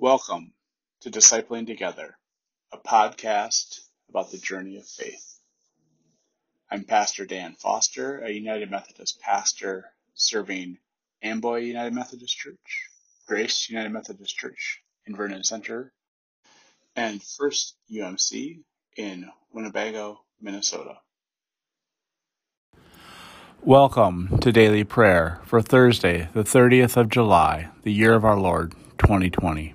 Welcome to Discipling Together, a podcast about the journey of faith. I'm Pastor Dan Foster, a United Methodist pastor serving Amboy United Methodist Church, Grace United Methodist Church in Vernon Center, and First UMC in Winnebago, Minnesota. Welcome to Daily Prayer for Thursday, the 30th of July, the year of our Lord, 2020.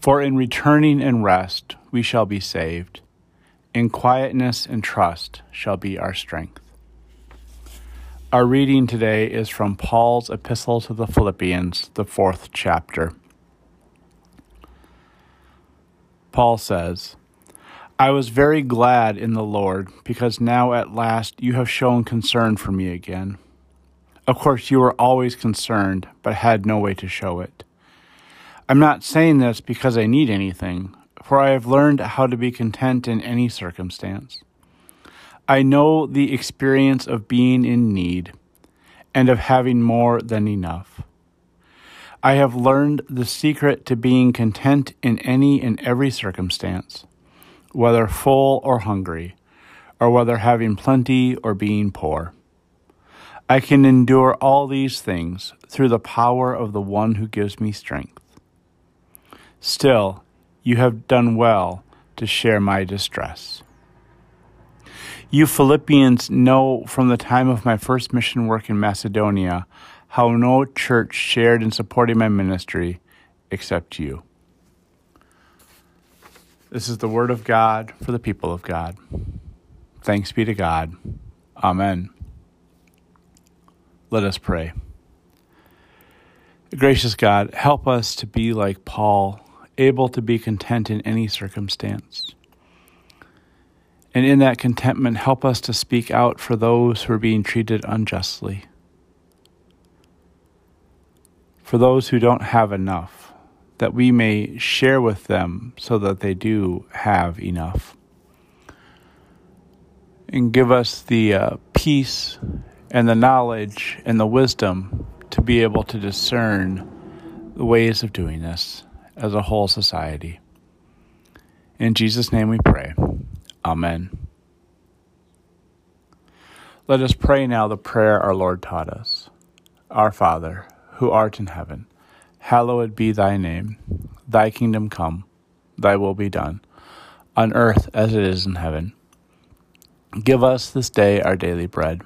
For in returning and rest we shall be saved. In quietness and trust shall be our strength. Our reading today is from Paul's Epistle to the Philippians, the fourth chapter. Paul says, I was very glad in the Lord, because now at last you have shown concern for me again. Of course, you were always concerned, but had no way to show it. I'm not saying this because I need anything, for I have learned how to be content in any circumstance. I know the experience of being in need and of having more than enough. I have learned the secret to being content in any and every circumstance, whether full or hungry, or whether having plenty or being poor. I can endure all these things through the power of the one who gives me strength. Still, you have done well to share my distress. You Philippians know from the time of my first mission work in Macedonia how no church shared in supporting my ministry except you. This is the word of God for the people of God. Thanks be to God. Amen. Let us pray. Gracious God, help us to be like Paul able to be content in any circumstance. And in that contentment, help us to speak out for those who are being treated unjustly, for those who don't have enough, that we may share with them so that they do have enough. And give us the uh, peace and the knowledge and the wisdom to be able to discern the ways of doing this as a whole society. In Jesus' name we pray. Amen. Let us pray now the prayer our Lord taught us. Our Father, who art in heaven, hallowed be thy name. Thy kingdom come, thy will be done, on earth as it is in heaven. Give us this day our daily bread,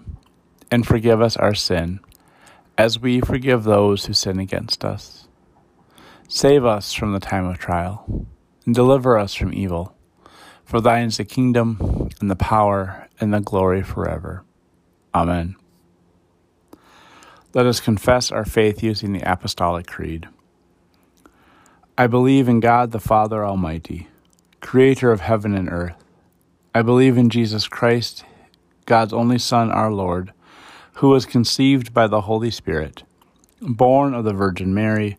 and forgive us our sin, as we forgive those who sin against us Save us from the time of trial, and deliver us from evil. For thine is the kingdom, and the power, and the glory forever. Amen. Let us confess our faith using the Apostolic Creed. I believe in God the Father Almighty, creator of heaven and earth. I believe in Jesus Christ, God's only Son, our Lord, who was conceived by the Holy Spirit, born of the Virgin Mary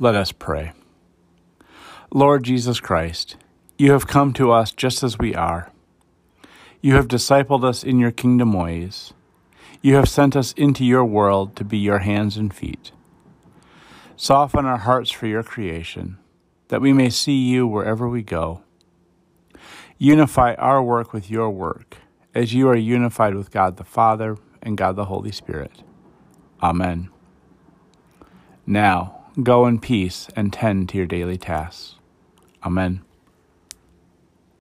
Let us pray. Lord Jesus Christ, you have come to us just as we are. You have discipled us in your kingdom ways. You have sent us into your world to be your hands and feet. Soften our hearts for your creation, that we may see you wherever we go. Unify our work with your work, as you are unified with God the Father and God the Holy Spirit. Amen. Now, go in peace and tend to your daily tasks. Amen.